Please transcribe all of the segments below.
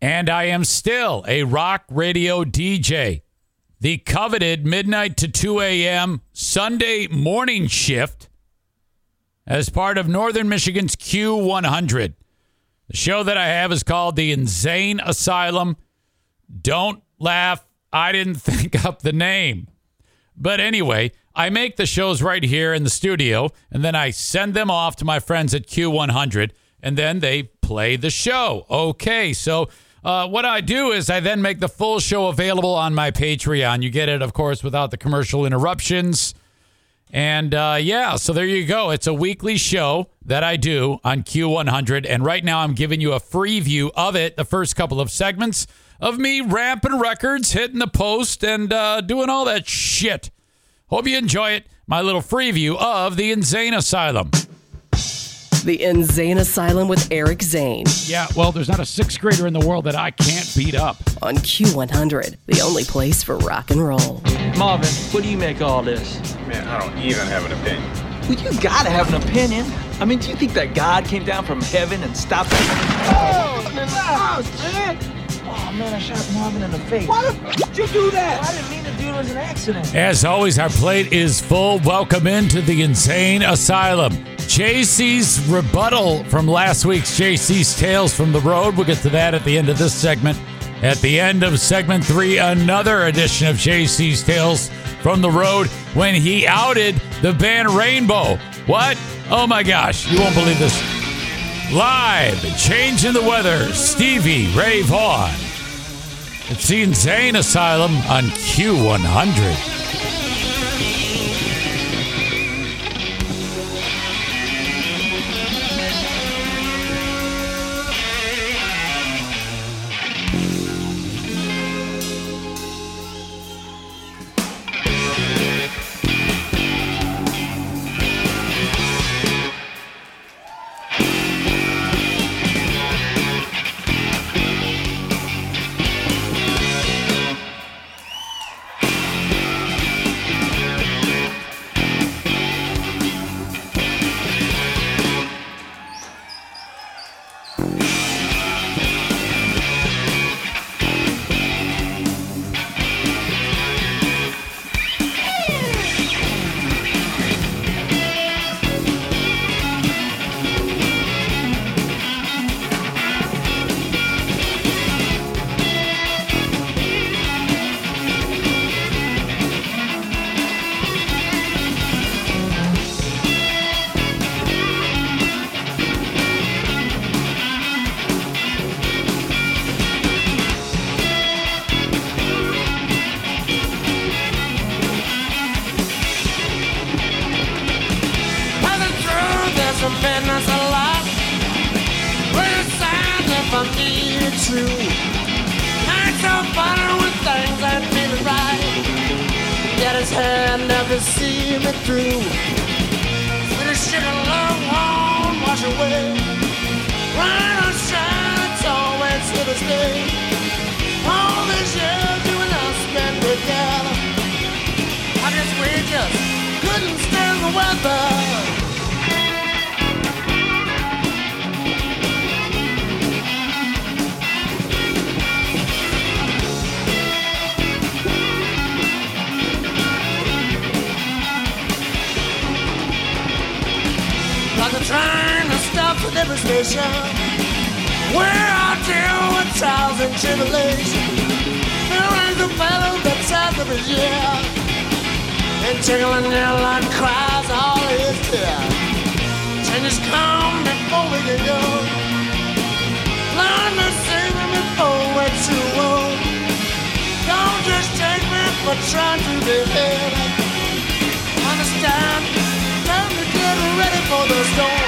And I am still a rock radio DJ. The coveted midnight to 2 a.m. Sunday morning shift as part of Northern Michigan's Q100. The show that I have is called The InZane Asylum. Don't laugh. I didn't think up the name. But anyway, I make the shows right here in the studio, and then I send them off to my friends at Q100, and then they play the show. Okay, so uh, what I do is I then make the full show available on my Patreon. You get it, of course, without the commercial interruptions. And uh, yeah, so there you go. It's a weekly show that I do on Q100. And right now I'm giving you a free view of it, the first couple of segments of me ramping records, hitting the post, and uh, doing all that shit. Hope you enjoy it. My little free view of the InZane Asylum. The InZane Asylum with Eric Zane Yeah, well, there's not a sixth grader in the world that I can't beat up. on Q100, the only place for rock and roll. Marvin, what do you make of all this? Man, I don't even have an opinion. Well, you gotta have an opinion. I mean, do you think that God came down from heaven and stopped us? Oh, man. Oh, Man, I shot Marvin in the face. Why did you do that? I didn't mean to do it. It was an accident. As always, our plate is full. Welcome into the InZane Asylum. JC's rebuttal from last week's JC's Tales from the Road. We'll get to that at the end of this segment. At the end of segment three, another edition of JC's Tales from the Road when he outed the band Rainbow. What? Oh my gosh, you won't believe this. Live, Change in the Weather, Stevie Ray Vaughan. It's the InZane Asylum on Q100. Train that stops at every station. Where I deal with trials and tribulations. There is a fellow that says of his year. And tickling their line cries all his tear. Changes come before we can go. Learn to sing before we're too old. Don't just take me for trying to be ahead. Understand? For the storm.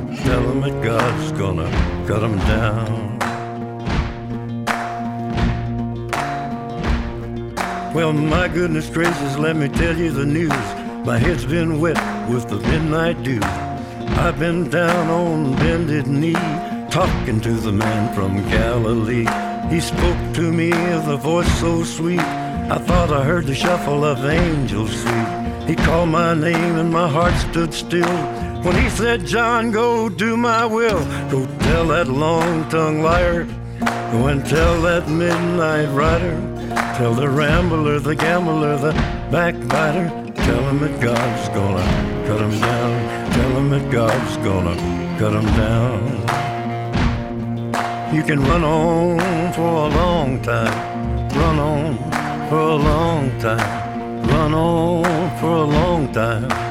Tell him that God's gonna cut him down. Well, my goodness gracious, let me tell you the news. My head's been wet with the midnight dew. I've been down on bended knee, talking to the man from Galilee. He spoke to me with a voice so sweet. I thought I heard the shuffle of angels sweet. He called my name and my heart stood still. When he said, John, go do my will. Go tell that long tongued liar. Go and tell that midnight rider. Tell the rambler, the gambler, the backbiter. Tell him that God's gonna cut him down. Tell him that God's gonna cut him down. You can run on for a long time. Run on for a long time. Run on for a long time.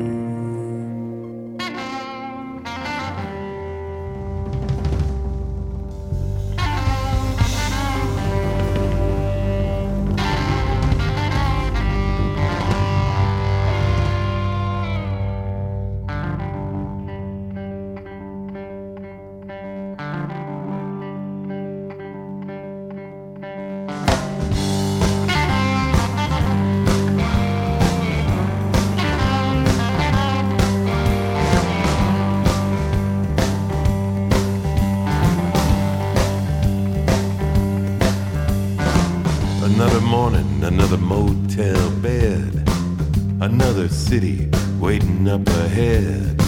Another morning, another motel bed, another city waiting up ahead.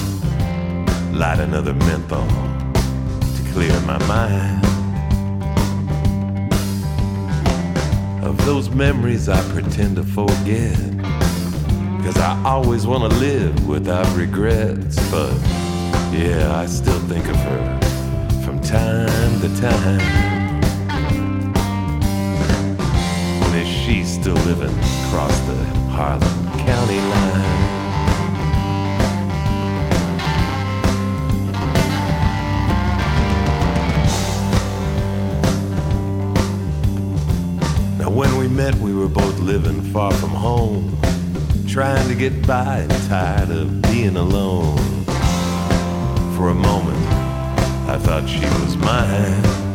Light another menthol to clear my mind. Of those memories I pretend to forget. Cause I always wanna live without regrets. But yeah, I still think of her from time to time. Still living across the Harlan County line? Now, when we met, we were both living far from home, trying to get by and tired of being alone. For a moment, I thought she was mine.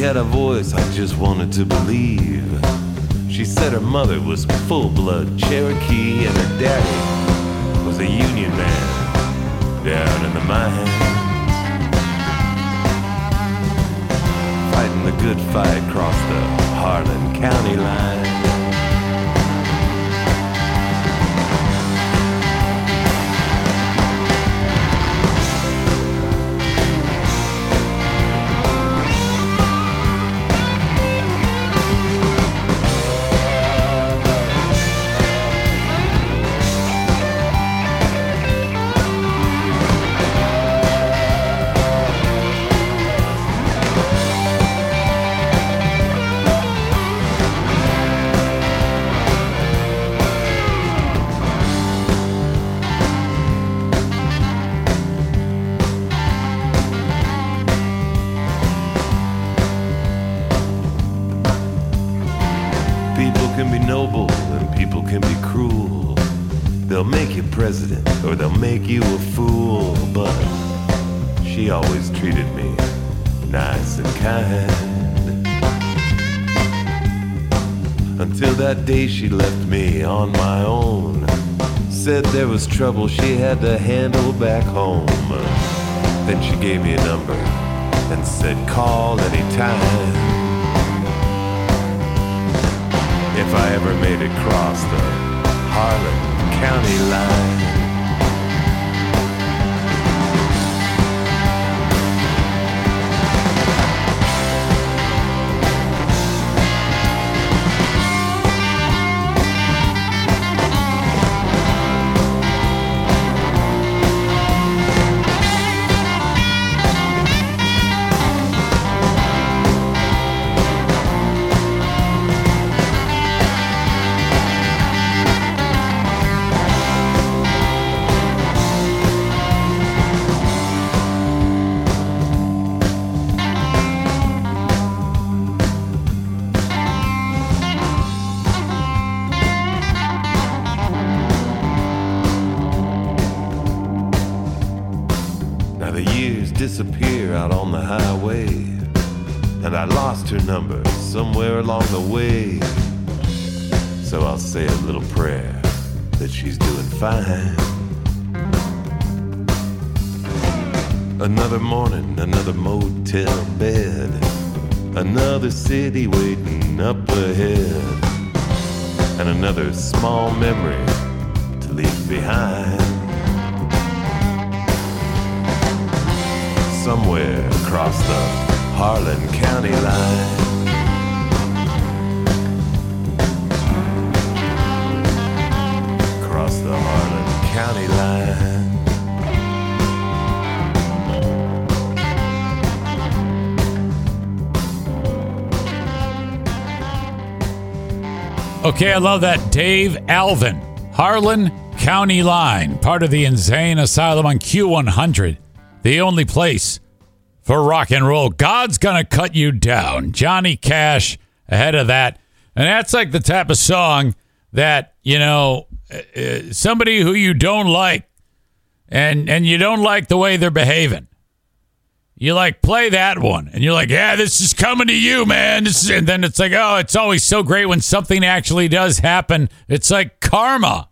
She had a voice I just wanted to believe. She said her mother was full blood Cherokee and her daddy was a Union man down in the mines. Fighting the good fight across the Harlan County line. They'll make you president or they'll make you a fool. But she always treated me nice and kind. Until that day she left me on my own. Said there was trouble she had to handle back home. Then she gave me a number and said, call anytime. If I ever made it cross the Harlan County line. Along the way. So I'll say a little prayer that she's doing fine. Another morning, another motel bed, another city waiting up ahead, and another small memory to leave behind. somewhere across the Harlan County line. Across the Harlan County line. Okay, I love that. Dave Alvin, Harlan County Line, part of the InZane Asylum on Q100, the only place for rock and roll. God's gonna cut you down. Johnny Cash ahead of that. And that's like the type of song that, you know, uh, uh, somebody who you don't like and and you don't like the way they're behaving. You like play that one, and you're like, "Yeah, this is coming to you, man." And then it's like, "Oh, it's always so great when something actually does happen." It's like karma.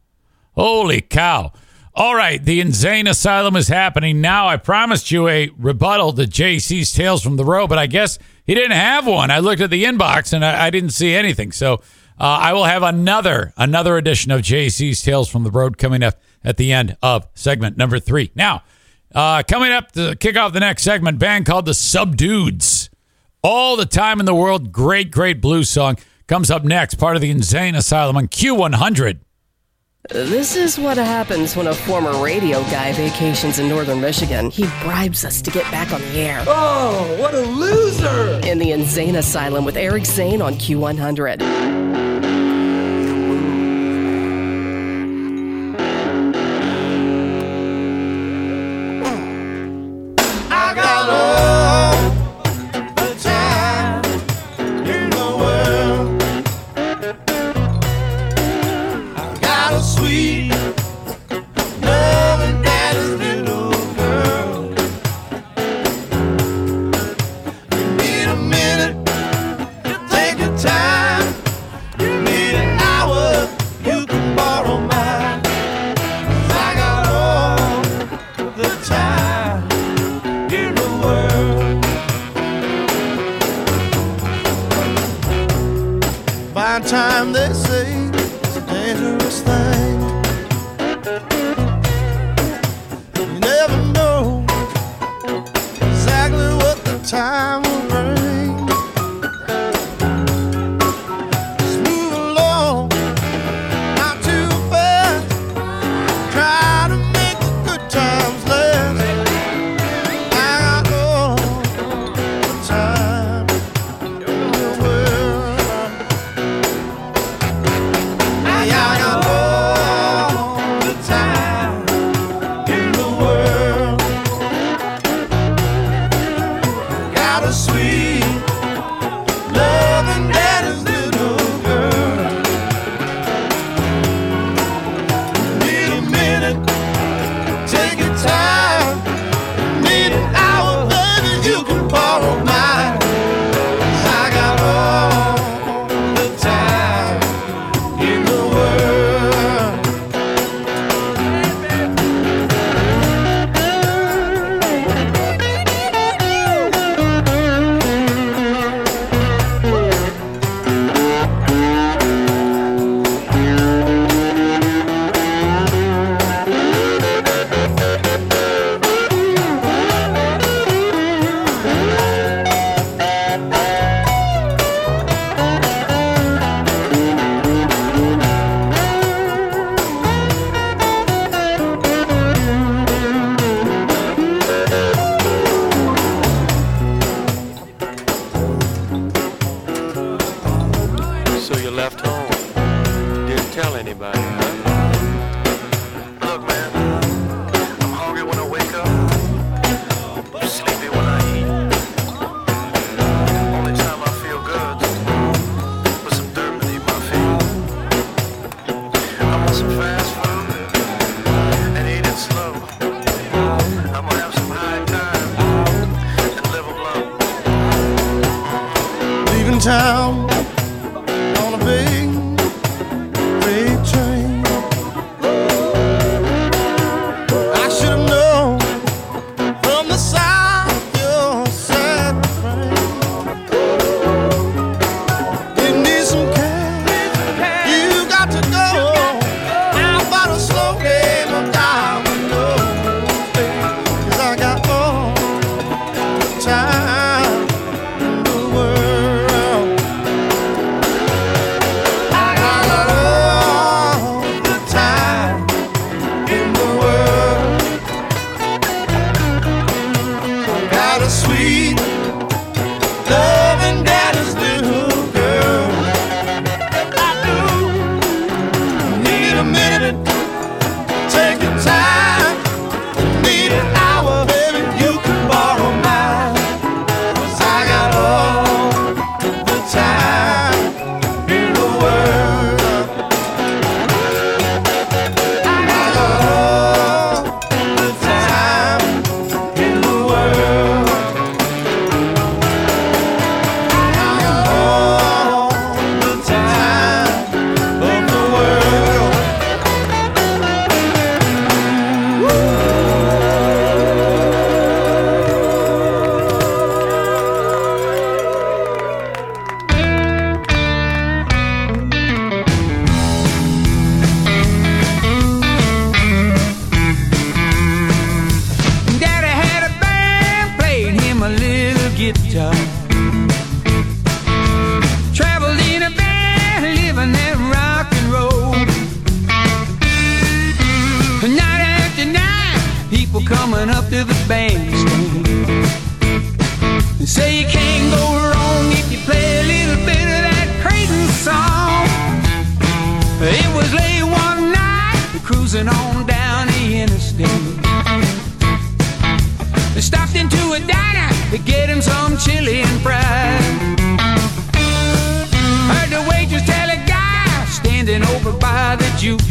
Holy cow! All right, the InZane Asylum is happening now. I promised you a rebuttal to JC's Tales from the Road, but I guess he didn't have one. I looked at the inbox and I, I didn't see anything. So uh, I will have another another edition of JC's Tales from the Road coming up at the end of segment number three. Now, uh, coming up to kick off the next segment, band called the Subdudes. All the time in the world, great, great blues song comes up next. Part of the InZane Asylum on Q100. This is what happens when a former radio guy vacations in northern Michigan. He bribes us to get back on the air. Oh, what a loser! In the InZane Asylum with Eric Zane on Q100.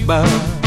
By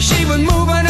She was moving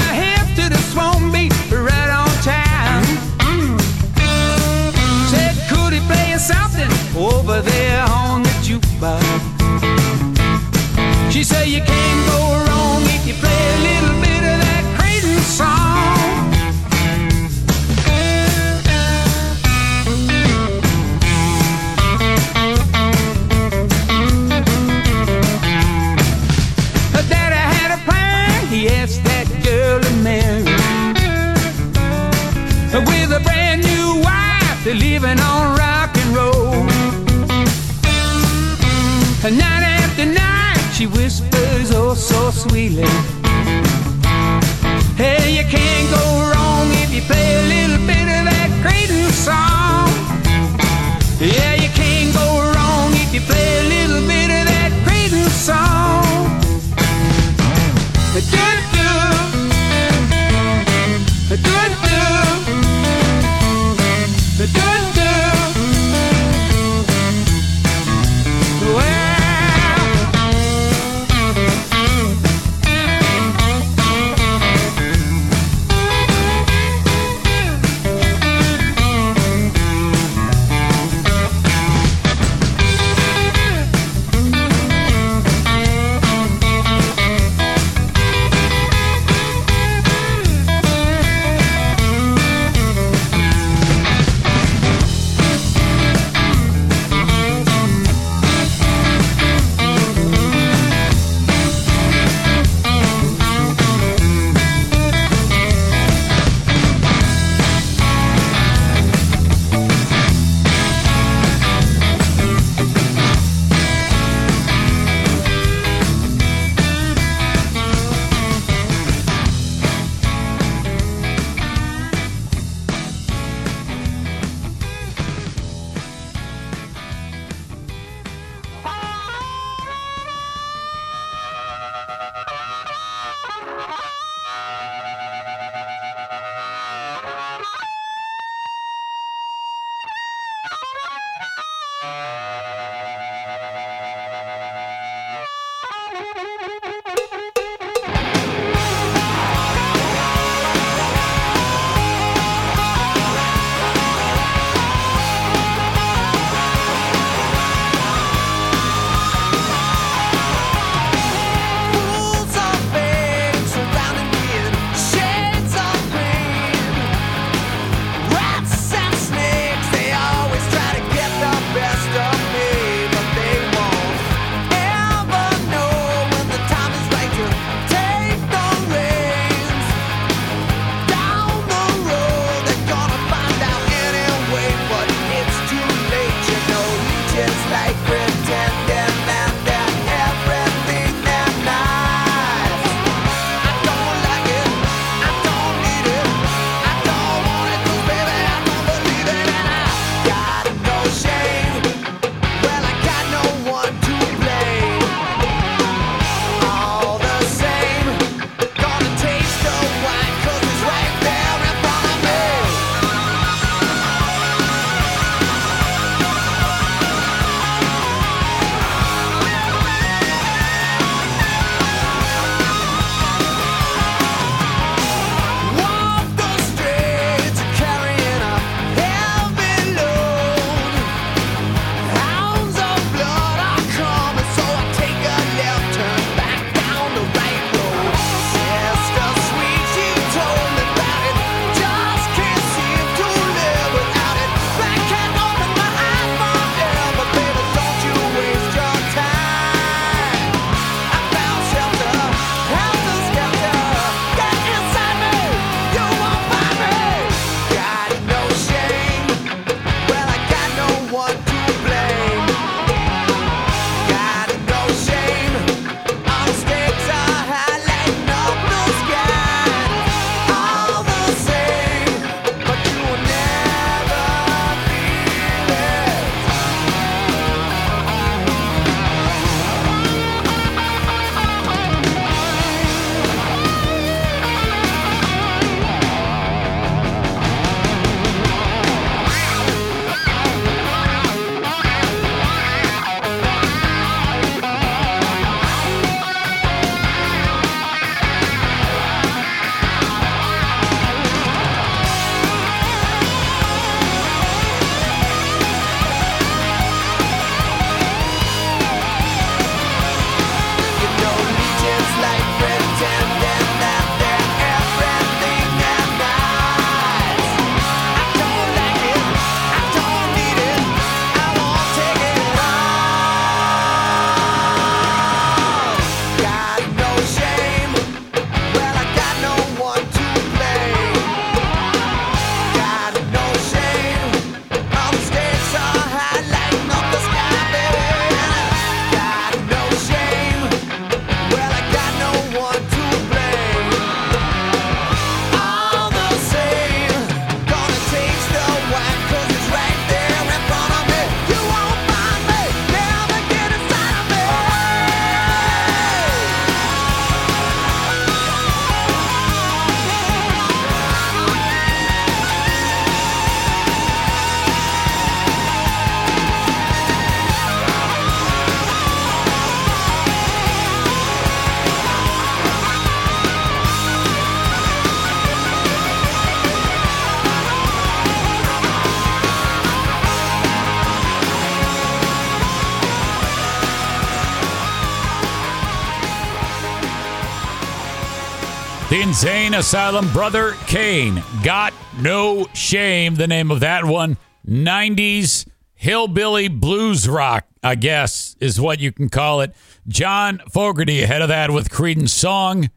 InZane Asylum Brother Cane. Got no shame, the name of that one. 90s hillbilly blues rock, I guess, is what you can call it. John Fogerty ahead of that with Creedence Song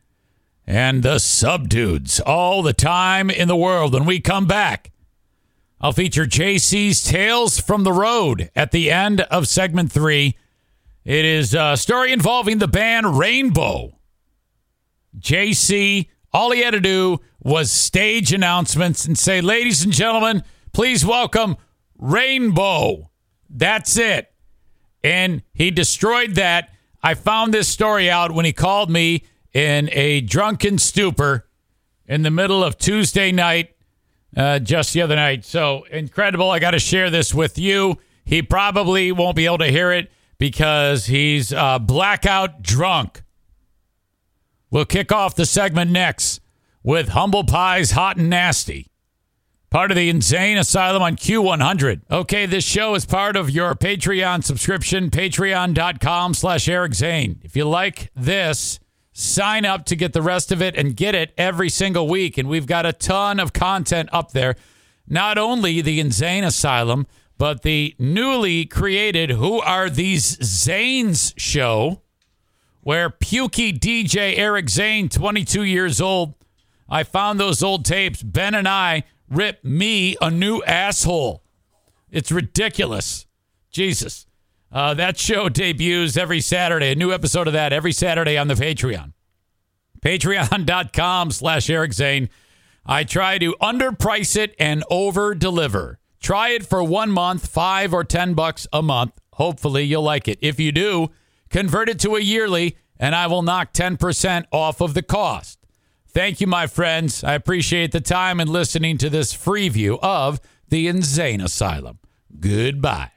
and the Subdudes. All the time in the world. When we come back, I'll feature JC's Tales from the Road at the end of segment three. It is a story involving the band Rainbow. JC, all he had to do was stage announcements and say, ladies and gentlemen, please welcome Rainbow. That's it. And he destroyed that. I found this story out when he called me in a drunken stupor in the middle of Tuesday night, uh, just the other night. So incredible. I got to share this with you. He probably won't be able to hear it because he's uh, blackout drunk. We'll kick off the segment next with Humble Pie's Hot and Nasty. Part of the InZane Asylum on Q100. Okay, this show is part of your Patreon subscription, patreon.com slash Eric Zane. If you like this, sign up to get the rest of it and get it every single week. And we've got a ton of content up there. Not only the InZane Asylum, but the newly created Who Are These Zanes show, where pukey DJ Eric Zane, 22 years old, I found those old tapes. Ben and I rip me a new asshole. It's ridiculous. Jesus. Uh, that show debuts every Saturday. A new episode of that every Saturday on the Patreon. Patreon.com slash Eric Zane. I try to underprice it and over deliver. Try it for one month, five or ten bucks a month. Hopefully you'll like it. If you do, convert it to a yearly, and I will knock 10% off of the cost. Thank you, my friends. I appreciate the time and listening to this free view of the InZane Asylum. Goodbye.